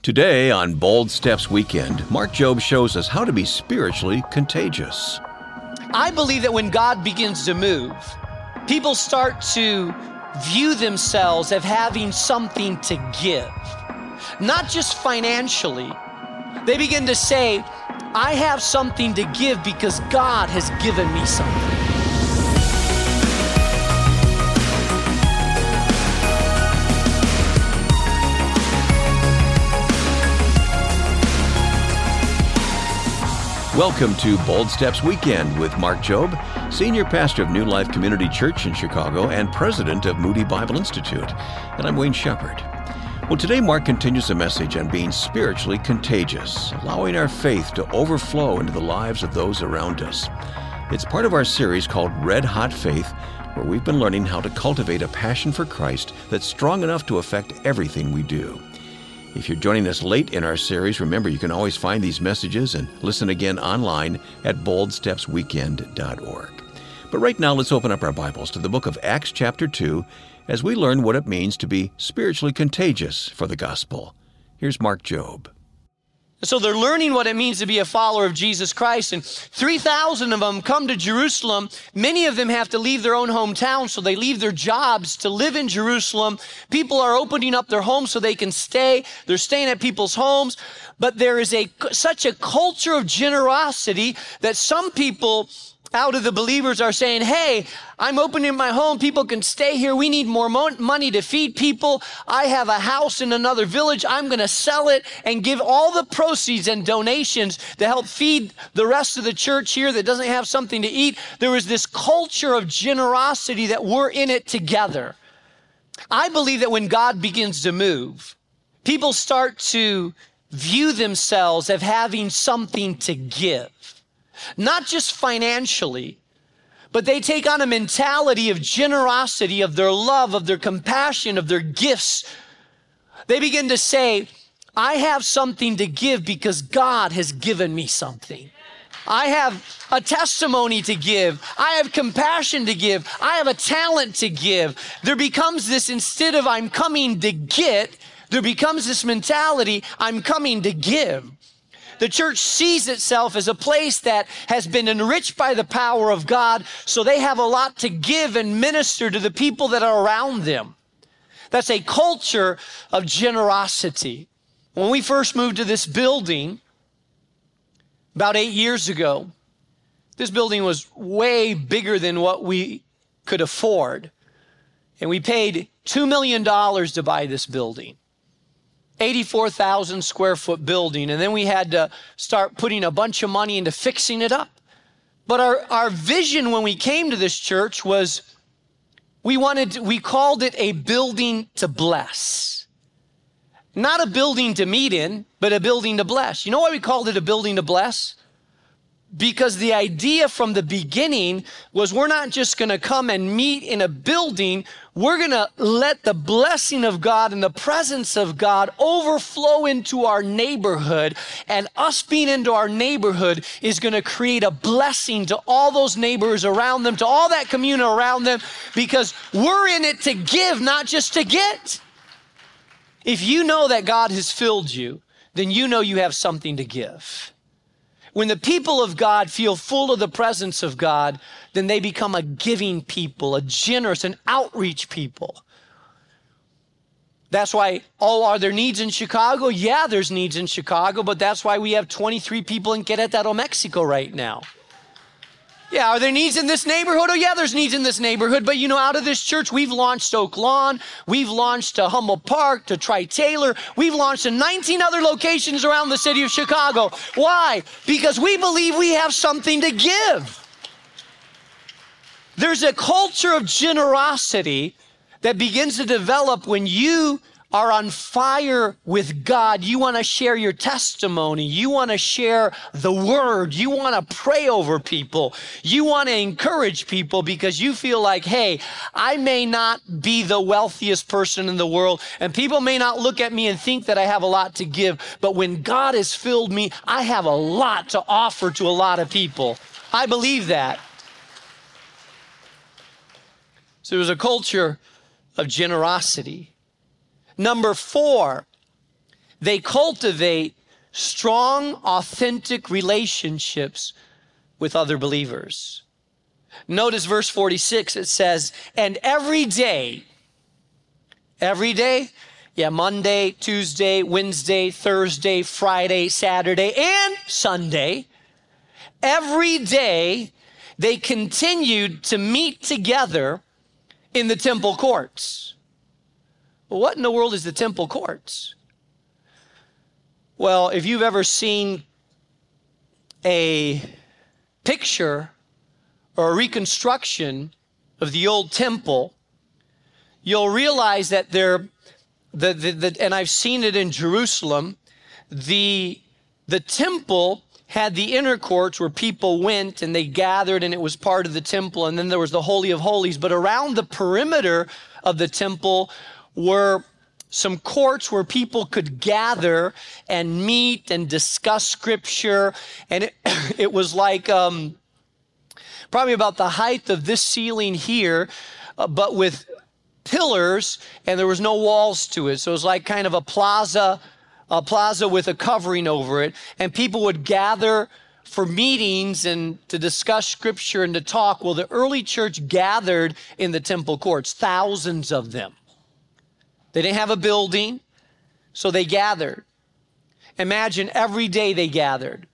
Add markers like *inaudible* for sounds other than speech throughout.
Today on Bold Steps Weekend, Mark Jobe shows us how to be spiritually contagious. I believe that when God begins to move, people start to view themselves as having something to give, not just financially. They begin to say, I have something to give because God has given me something. Welcome to Bold Steps Weekend with Mark Jobe, Senior Pastor of New Life Community Church in Chicago and President of Moody Bible Institute. And I'm Wayne Shepherd. Well, today Mark continues a message on being spiritually contagious, allowing our faith to overflow into the lives of those around us. It's part of our series called Red Hot Faith, where we've been learning how to cultivate a passion for Christ that's strong enough to affect everything we do. If you're joining us late in our series, remember you can always find these messages and listen again online at boldstepsweekend.org. But right now, let's open up our Bibles to the book of Acts, chapter 2, as we learn what it means to be spiritually contagious for the gospel. Here's Mark Jobe. So they're learning what it means to be a follower of Jesus Christ. And 3,000 of them come to Jerusalem. Many of them have to leave their own hometown, so they leave their jobs to live in Jerusalem. People are opening up their homes so they can stay. They're staying at people's homes. But there is a, such a culture of generosity that some people out of the believers are saying, Hey, I'm opening my home. People can stay here. We need more mo- money to feed people. I have a house in another village. I'm going to sell it and give all the proceeds and donations to help feed the rest of the church here that doesn't have something to eat. There is this culture of generosity that we're in it together. I believe that when God begins to move, people start to view themselves as having something to give not just financially, but they take on a mentality of generosity, of their love, of their compassion, of their gifts. They begin to say, I have something to give because God has given me something. I have a testimony to give. I have compassion to give. I have a talent to give. There becomes this, instead of I'm coming to get, there becomes this mentality, I'm coming to give. The church sees itself as a place that has been enriched by the power of God, so they have a lot to give and minister to the people that are around them. That's a culture of generosity. When we first moved to this building about eight years ago, this building was way bigger than what we could afford. And we paid $2 million to buy this building. 84,000 square foot building. And then we had to start putting a bunch of money into fixing it up. But our, our vision when we came to this church was we wanted, we called it a building to bless. Not a building to meet in, but a building to bless. You know why we called it a building to bless? Because the idea from the beginning was we're not just going to come and meet in a building, we're going to let the blessing of God and the presence of God overflow into our neighborhood. And us being into our neighborhood is going to create a blessing to all those neighbors around them, to all that community around them, because we're in it to give, not just to get. If you know that God has filled you, then you know you have something to give. When the people of God feel full of the presence of God, then they become a giving people, a generous, an outreach people. That's why, oh, are there needs in Chicago? Yeah, there's needs in Chicago, but that's why we have 23 people in Querétaro, Mexico right now. Yeah, are there needs in this neighborhood? Oh, yeah, there's needs in this neighborhood. But you know, out of this church, we've launched Oak Lawn, we've launched to Humboldt Park, to Tri Taylor, we've launched in 19 other locations around the city of Chicago. Why? Because we believe we have something to give. There's a culture of generosity that begins to develop when you are on fire with God, you want to share your testimony, you want to share the word, you want to pray over people, you want to encourage people because you feel like, hey, I may not be the wealthiest person in the world, and people may not look at me and think that I have a lot to give, but when God has filled me, I have a lot to offer to a lot of people. I believe that. So there's a culture of generosity. Number four, they cultivate strong, authentic relationships with other believers. Notice verse 46, it says, And every day, every day, yeah, Monday, Tuesday, Wednesday, Thursday, Friday, Saturday, and Sunday, every day they continued to meet together in the temple courts. Well, what in the world is the temple courts? Well, if you've ever seen a picture or a reconstruction of the old temple, you'll realize that there, the, the, the, and I've seen it in Jerusalem, the, the temple had the inner courts where people went and they gathered and it was part of the temple, and then there was the Holy of Holies. But around the perimeter of the temple were some courts where people could gather and meet and discuss scripture. And it, *coughs* it was like um, probably about the height of this ceiling here, uh, but with pillars and there was no walls to it. So it was like kind of a plaza, a plaza with a covering over it. And people would gather for meetings and to discuss scripture and to talk. Well, the early church gathered in the temple courts, thousands of them. They didn't have a building, so they gathered. Imagine every day they gathered.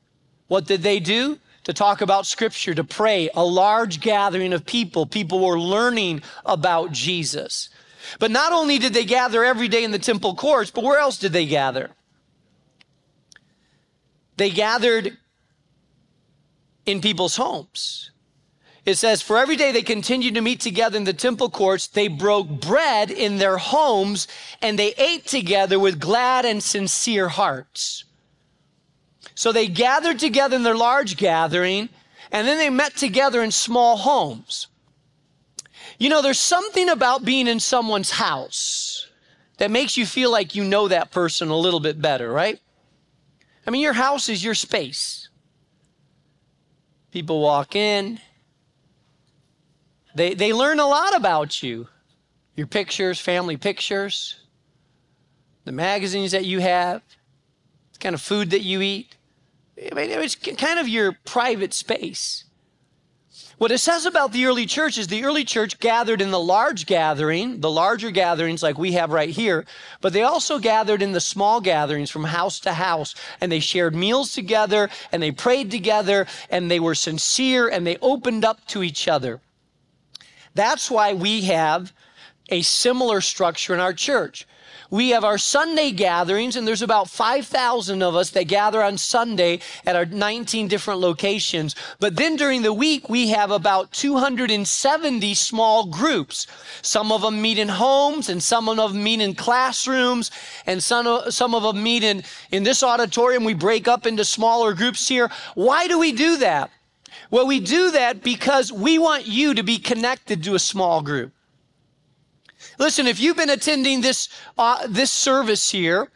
What did they do? To talk about scripture, to pray, a large gathering of people. People were learning about Jesus. But not only did they gather every day in the temple courts, but where else did they gather? They gathered in people's homes. It says, For every day they continued to meet together in the temple courts, they broke bread in their homes, and they ate together with glad and sincere hearts. So they gathered together in their large gathering, and then they met together in small homes. You know, there's something about being in someone's house that makes you feel like you know that person a little bit better, right? I mean, your house is your space. People walk in, they, they learn a lot about you your pictures, family pictures, the magazines that you have, the kind of food that you eat. I mean, it's kind of your private space. What it says about the early church is the early church gathered in the large gathering, the larger gatherings like we have right here, but they also gathered in the small gatherings from house to house and they shared meals together and they prayed together and they were sincere and they opened up to each other. That's why we have a similar structure in our church. We have our Sunday gatherings, and there's about 5,000 of us that gather on Sunday at our 19 different locations. But then during the week, we have about 270 small groups. Some of them meet in homes, and some of them meet in classrooms, and some of, some of them meet in, in this auditorium. We break up into smaller groups here. Why do we do that? Well, we do that because we want you to be connected to a small group. Listen, if you've been attending this, uh, this service here,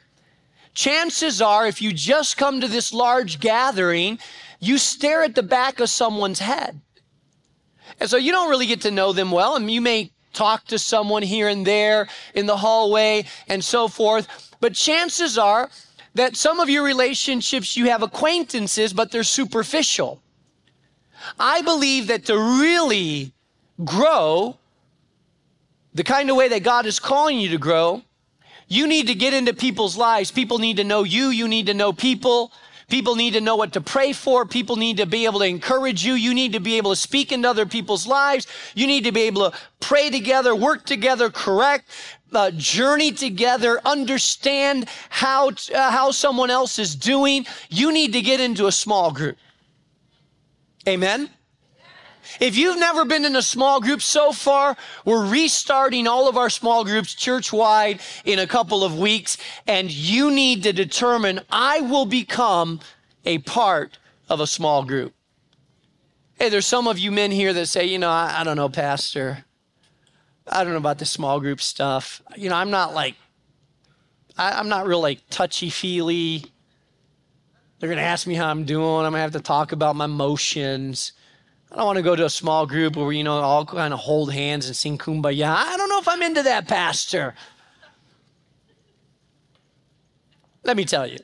chances are if you just come to this large gathering, you stare at the back of someone's head. And so you don't really get to know them well, and you may talk to someone here and there in the hallway and so forth. But chances are that some of your relationships you have acquaintances, but they're superficial. I believe that to really grow the kind of way that God is calling you to grow, you need to get into people's lives. People need to know you. You need to know people. People need to know what to pray for. People need to be able to encourage you. You need to be able to speak into other people's lives. You need to be able to pray together, work together, correct, uh, journey together, understand how, uh, how someone else is doing. You need to get into a small group. Amen? If you've never been in a small group so far, we're restarting all of our small groups church wide in a couple of weeks, and you need to determine I will become a part of a small group. Hey, there's some of you men here that say, you know, I, I don't know, Pastor. I don't know about the small group stuff. You know, I'm not like, I, I'm not real like touchy feely. They're going to ask me how I'm doing. I'm going to have to talk about my motions. I don't want to go to a small group where, you know, all kind of hold hands and sing kumbaya. I don't know if I'm into that, Pastor. Let me tell you.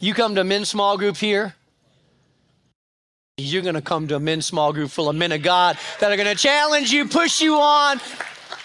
You come to a men's small group here, you're going to come to a men's small group full of men of God that are going to challenge you, push you on,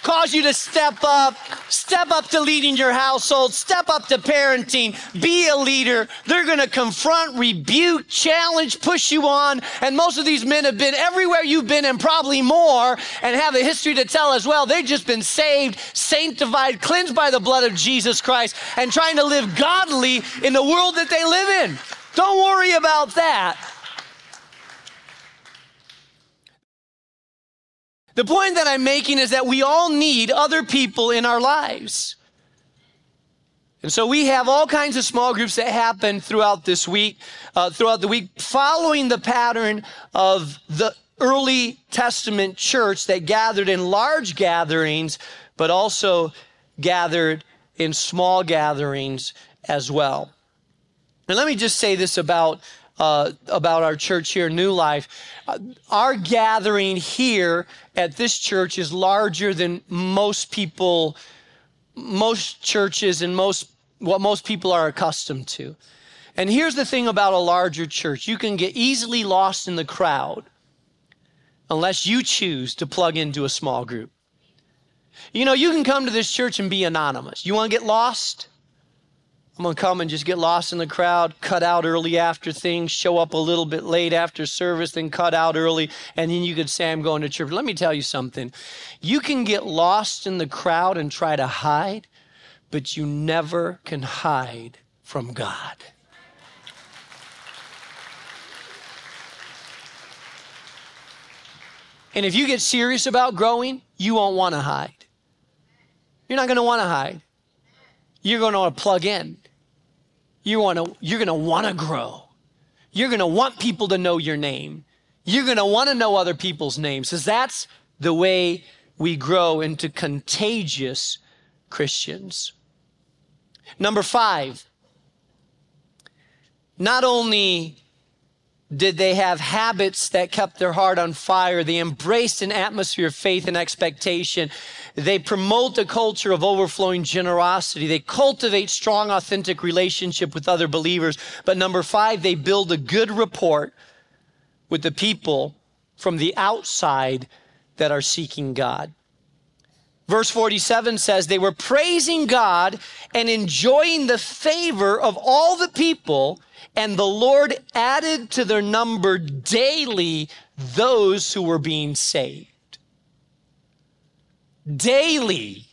cause you to step up, step up to leading your household, step up to parenting, be a leader. They're going to confront, rebuke, challenge, push you on. And most of these men have been everywhere you've been and probably more and have a history to tell as well. They've just been saved, sanctified, cleansed by the blood of Jesus Christ and trying to live godly in the world that they live in. Don't worry about that. The point that I'm making is that we all need other people in our lives. And so we have all kinds of small groups that happen throughout this week, uh, throughout the week, following the pattern of the early Testament church that gathered in large gatherings, but also gathered in small gatherings as well. And let me just say this about uh, about our church here, New Life. Uh, our gathering here at this church is larger than most people, most churches, and most what most people are accustomed to. And here's the thing about a larger church you can get easily lost in the crowd unless you choose to plug into a small group. You know, you can come to this church and be anonymous. You want to get lost? I'm going to come and just get lost in the crowd, cut out early after things, show up a little bit late after service, then cut out early, and then you could say, I'm going to church. Let me tell you something. You can get lost in the crowd and try to hide, but you never can hide from God. And if you get serious about growing, you won't want to hide. You're not going to want to hide. You're going to want to plug in you want to you're going to want to grow. You're going to want people to know your name. You're going to want to know other people's names because that's the way we grow into contagious christians. Number 5 not only did they have habits that kept their heart on fire they embraced an atmosphere of faith and expectation they promote a culture of overflowing generosity. They cultivate strong, authentic relationship with other believers. But number five, they build a good rapport with the people from the outside that are seeking God. Verse 47 says they were praising God and enjoying the favor of all the people, and the Lord added to their number daily those who were being saved daily.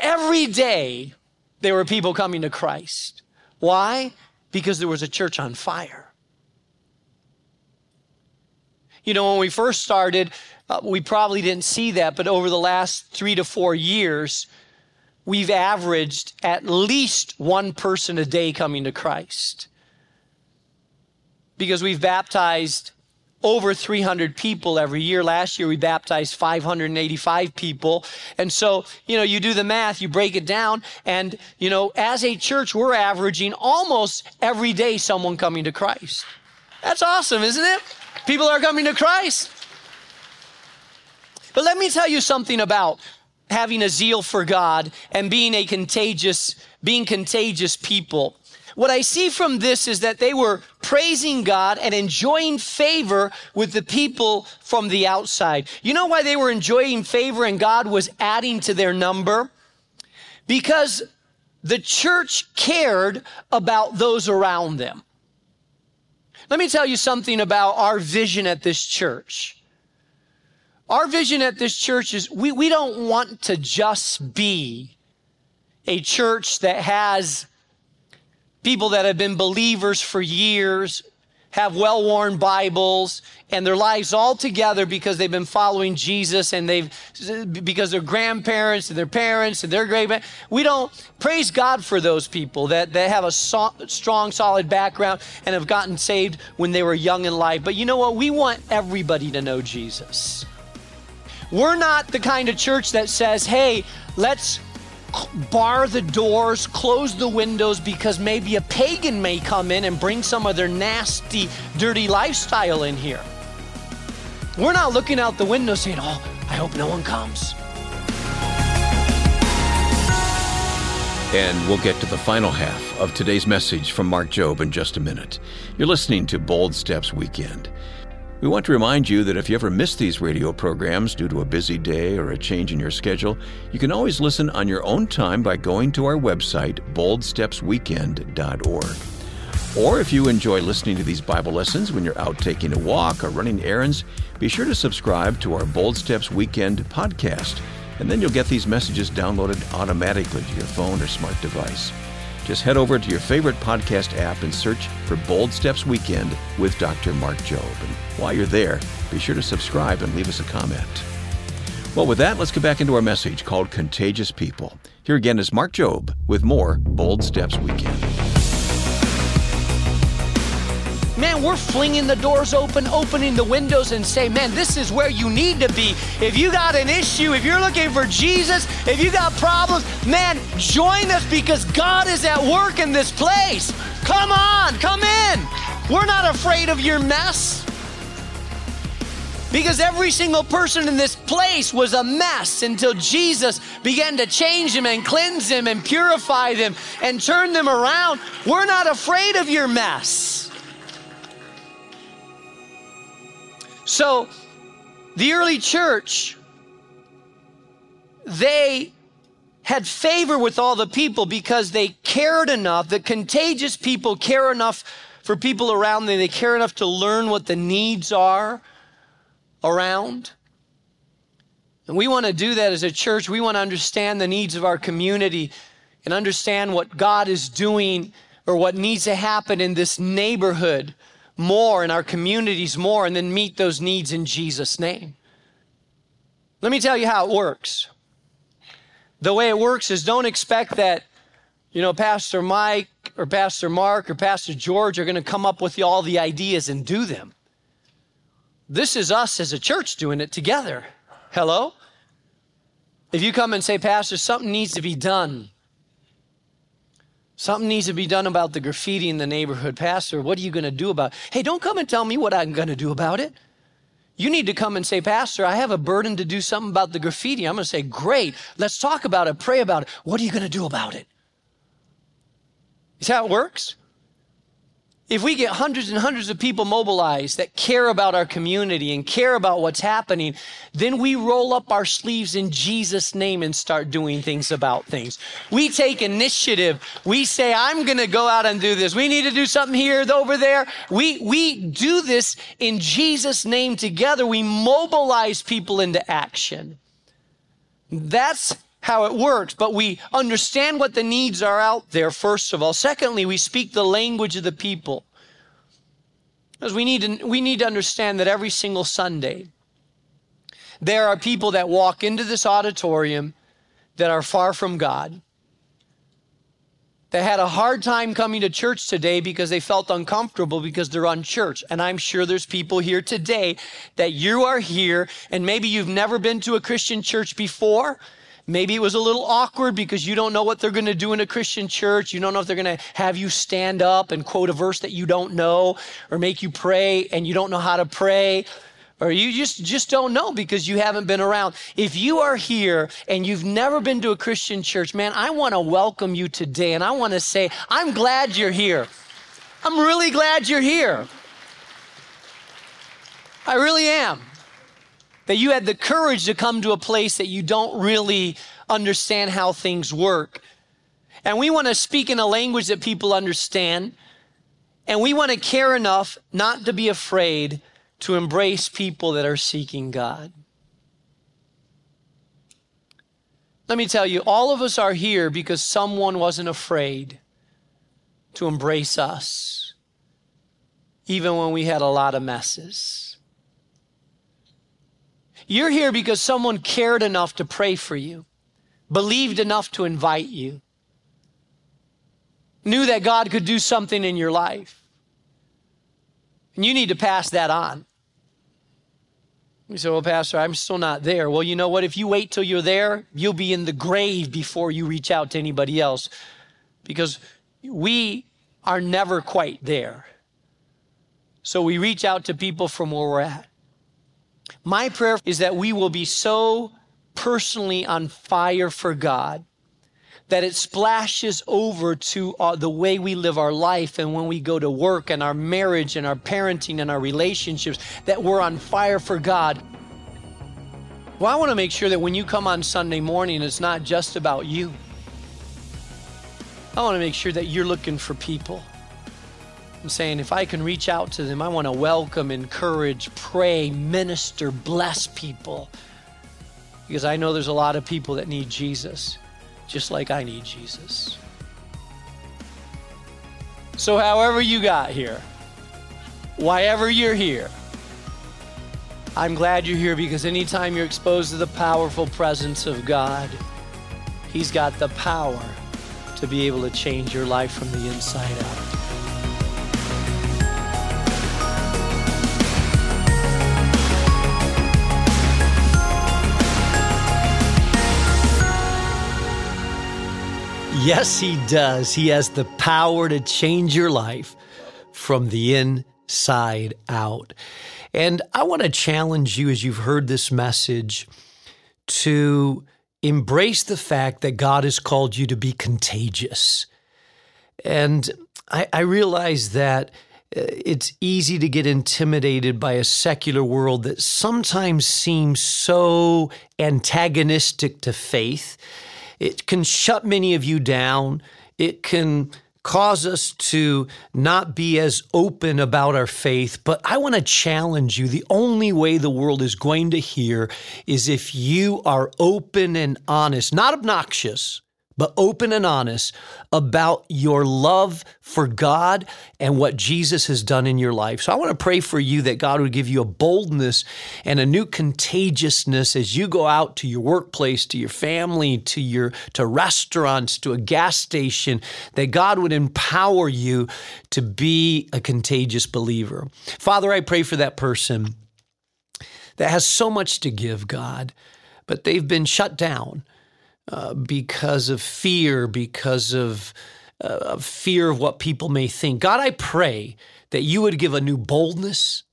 Every day, there were people coming to Christ. Why? Because there was a church on fire. You know, when we first started, uh, we probably didn't see that, but over the last three to four years, we've averaged at least one person a day coming to Christ. Because we've baptized over 300 people every year. Last year we baptized 585 people. And so, you know, you do the math, you break it down, and, you know, as a church, we're averaging almost every day someone coming to Christ. That's awesome, isn't it? People are coming to Christ. But let me tell you something about having a zeal for God and being a contagious, being contagious people. What I see from this is that they were praising God and enjoying favor with the people from the outside. You know why they were enjoying favor and God was adding to their number? Because the church cared about those around them. Let me tell you something about our vision at this church. Our vision at this church is we, we don't want to just be a church that has people that have been believers for years, have well worn Bibles, and their lives all together because they've been following Jesus and they've, because their grandparents and their parents and their great, we don't praise God for those people that, that have a so, strong, solid background and have gotten saved when they were young in life. But you know what? We want everybody to know Jesus. We're not the kind of church that says, hey, let's bar the doors, close the windows because maybe a pagan may come in and bring some of their nasty, dirty lifestyle in here. We're not looking out the window saying, oh, I hope no one comes. And we'll get to the final half of today's message from Mark Jobe in just a minute. You're listening to Bold Steps Weekend. We want to remind you that if you ever miss these radio programs due to a busy day or a change in your schedule, you can always listen on your own time by going to our website, boldstepsweekend.org. Or if you enjoy listening to these Bible lessons when you're out taking a walk or running errands, be sure to subscribe to our Bold Steps Weekend podcast and then you'll get these messages downloaded automatically to your phone or smart device. Just head over to your favorite podcast app and search for Bold Steps Weekend with Dr. Mark Jobe. And while you're there, be sure to subscribe and leave us a comment. Well, with that, let's get back into our message called Contagious People. Here again is Mark Jobe with more Bold Steps Weekend. Man, we're flinging the doors open, opening the windows, and say, man, this is where you need to be. If you got an issue, if you're looking for Jesus, if you got problems, man, join us because God is at work in this place. Come on, come in. We're not afraid of your mess. Because every single person in this place was a mess until Jesus began to change them and cleanse them and purify them and turn them around. We're not afraid of your mess. So, the early church, they had favor with all the people because they cared enough. The contagious people care enough for people around them. They care enough to learn what the needs are around. And we want to do that as a church. We want to understand the needs of our community and understand what God is doing or what needs to happen in this neighborhood more in our communities more and then meet those needs in Jesus' name. Let me tell you how it works. The way it works is don't expect that, you know, Pastor Mike or Pastor Mark or Pastor George are going to come up with all the ideas and do them. This is us as a church doing it together. Hello? If you come and say, Pastor, something needs to be done, Something needs to be done about the graffiti in the neighborhood. Pastor, what are you going to do about it? Hey, don't come and tell me what I'm going to do about it. You need to come and say, Pastor, I have a burden to do something about the graffiti. I'm going to say, Great, let's talk about it, pray about it. What are you going to do about it? Is that how it works? If we get hundreds and hundreds of people mobilized that care about our community and care about what's happening, then we roll up our sleeves in Jesus' name and start doing things about things. We take initiative. We say, I'm going to go out and do this. We need to do something here, over there. We, we do this in Jesus' name together. We mobilize people into action. That's how it works, but we understand what the needs are out there, first of all. Secondly, we speak the language of the people. Because we need to, we need to understand that every single Sunday, there are people that walk into this auditorium that are far from God, that had a hard time coming to church today because they felt uncomfortable because they're unchurched. And I'm sure there's people here today that you are here and maybe you've never been to a Christian church before Maybe it was a little awkward because you don't know what they're going to do in a Christian church. You don't know if they're going to have you stand up and quote a verse that you don't know or make you pray and you don't know how to pray or you just just don't know because you haven't been around. If you are here and you've never been to a Christian church, man, I want to welcome you today and I want to say I'm glad you're here. I'm really glad you're here. I really am that you had the courage to come to a place that you don't really understand how things work. And we want to speak in a language that people understand. And we want to care enough not to be afraid to embrace people that are seeking God. Let me tell you, all of us are here because someone wasn't afraid to embrace us, even when we had a lot of messes. You're here because someone cared enough to pray for you, believed enough to invite you, knew that God could do something in your life. And you need to pass that on. You say, Well, Pastor, I'm still not there. Well, you know what? If you wait till you're there, you'll be in the grave before you reach out to anybody else because we are never quite there. So we reach out to people from where we're at. My prayer is that we will be so personally on fire for God that it splashes over to uh, the way we live our life and when we go to work and our marriage and our parenting and our relationships, that we're on fire for God. Well, I want to make sure that when you come on Sunday morning, it's not just about you. I want to make sure that you're looking for people. I'm saying if I can reach out to them, I want to welcome, encourage, pray, minister, bless people. Because I know there's a lot of people that need Jesus, just like I need Jesus. So, however you got here, why ever you're here, I'm glad you're here because anytime you're exposed to the powerful presence of God, He's got the power to be able to change your life from the inside out. Yes, He does. He has the power to change your life from the inside out. And I want to challenge you as you've heard this message to embrace the fact that God has called you to be contagious. And I, I realize that uh, it's easy to get intimidated by a secular world that sometimes seems so antagonistic to faith it can shut many of you down. It can cause us to not be as open about our faith. But I want to challenge you. The only way the world is going to hear is if you are open and honest, not obnoxious, but open and honest about your love for God and what Jesus has done in your life. So I want to pray for you that God would give you a boldness and a new contagiousness as you go out to your workplace, to your family, to your to restaurants, to a gas station, that God would empower you to be a contagious believer. Father, I pray for that person that has so much to give, God, but they've been shut down uh, because of fear, because of, uh, fear of what people may think. God, I pray that you would give a new boldness,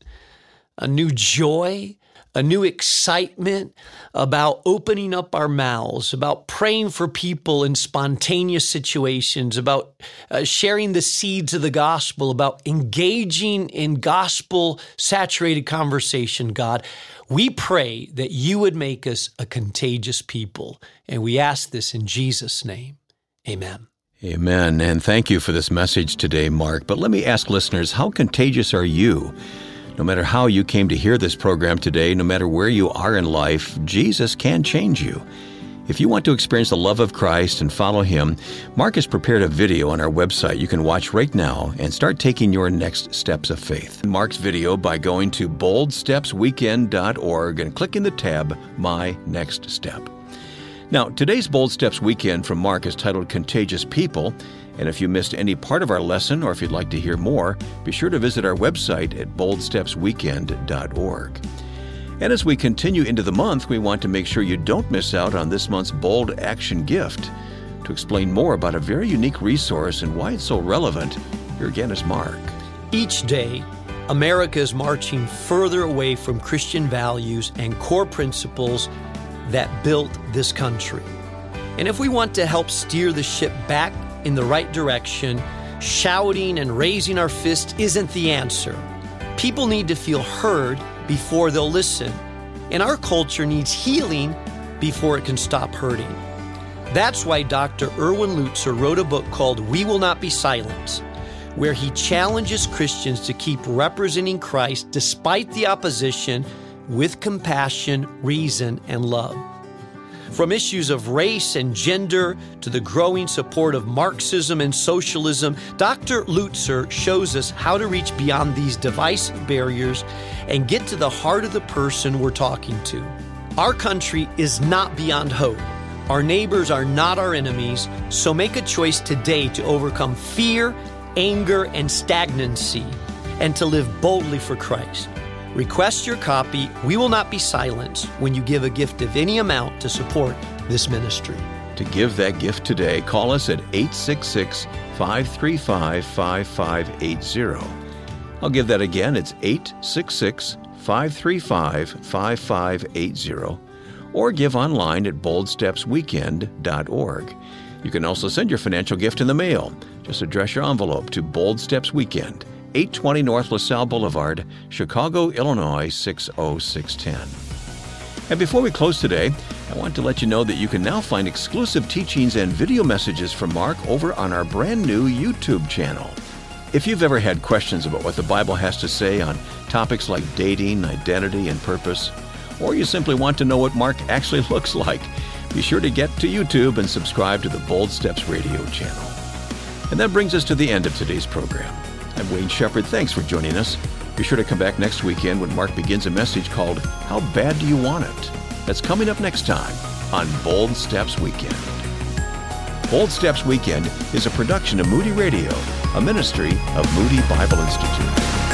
a new joy, a new excitement about opening up our mouths, about praying for people in spontaneous situations, about uh, sharing the seeds of the gospel, about engaging in gospel saturated conversation, God. We pray that you would make us a contagious people. And we ask this in Jesus' name. Amen. Amen. And thank you for this message today, Mark. But let me ask listeners how contagious are you? No matter how you came to hear this program today, no matter where you are in life, Jesus can change you. If you want to experience the love of Christ and follow Him, Mark has prepared a video on our website you can watch right now and start taking your next steps of faith. Mark's video by going to boldstepsweekend.org and clicking the tab My Next Step. Now, today's Bold Steps Weekend from Mark is titled Contagious People. And if you missed any part of our lesson or if you'd like to hear more, be sure to visit our website at boldstepsweekend.org. And as we continue into the month, we want to make sure you don't miss out on this month's Bold Action Gift. To explain more about a very unique resource and why it's so relevant, here again is Mark. Each day, America is marching further away from Christian values and core principles that built this country. And if we want to help steer the ship back in the right direction, shouting and raising our fist isn't the answer. People need to feel heard before they'll listen. And our culture needs healing before it can stop hurting. That's why Dr. Erwin Lutzer wrote a book called We Will Not Be Silent, where he challenges Christians to keep representing Christ despite the opposition with compassion, reason, and love. From issues of race and gender to the growing support of Marxism and socialism, Dr. Lutzer shows us how to reach beyond these divisive barriers and get to the heart of the person we're talking to. Our country is not beyond hope. Our neighbors are not our enemies, so make a choice today to overcome fear, anger, and stagnancy and to live boldly for Christ. Request your copy. We will not be silent when you give a gift of any amount to support this ministry. To give that gift today, call us at 866 535 5580. I'll give that again. It's 866 535 5580. Or give online at boldstepsweekend.org. You can also send your financial gift in the mail. Just address your envelope to Bold Steps Weekend, 820 North LaSalle Boulevard, Chicago, Illinois 60610. And before we close today, I want to let you know that you can now find exclusive teachings and video messages from Mark over on our brand new YouTube channel. If you've ever had questions about what the Bible has to say on topics like dating, identity, and purpose, or you simply want to know what Mark actually *laughs* looks like, be sure to get to YouTube and subscribe to the Bold Steps radio channel. And that brings us to the end of today's program. I'm Wayne Shepherd. Thanks for joining us. Be sure to come back next weekend when Mark begins a message called How Bad Do You Want It? That's coming up next time on Bold Steps Weekend. Bold Steps Weekend is a production of Moody Radio, a ministry of Moody Bible Institute.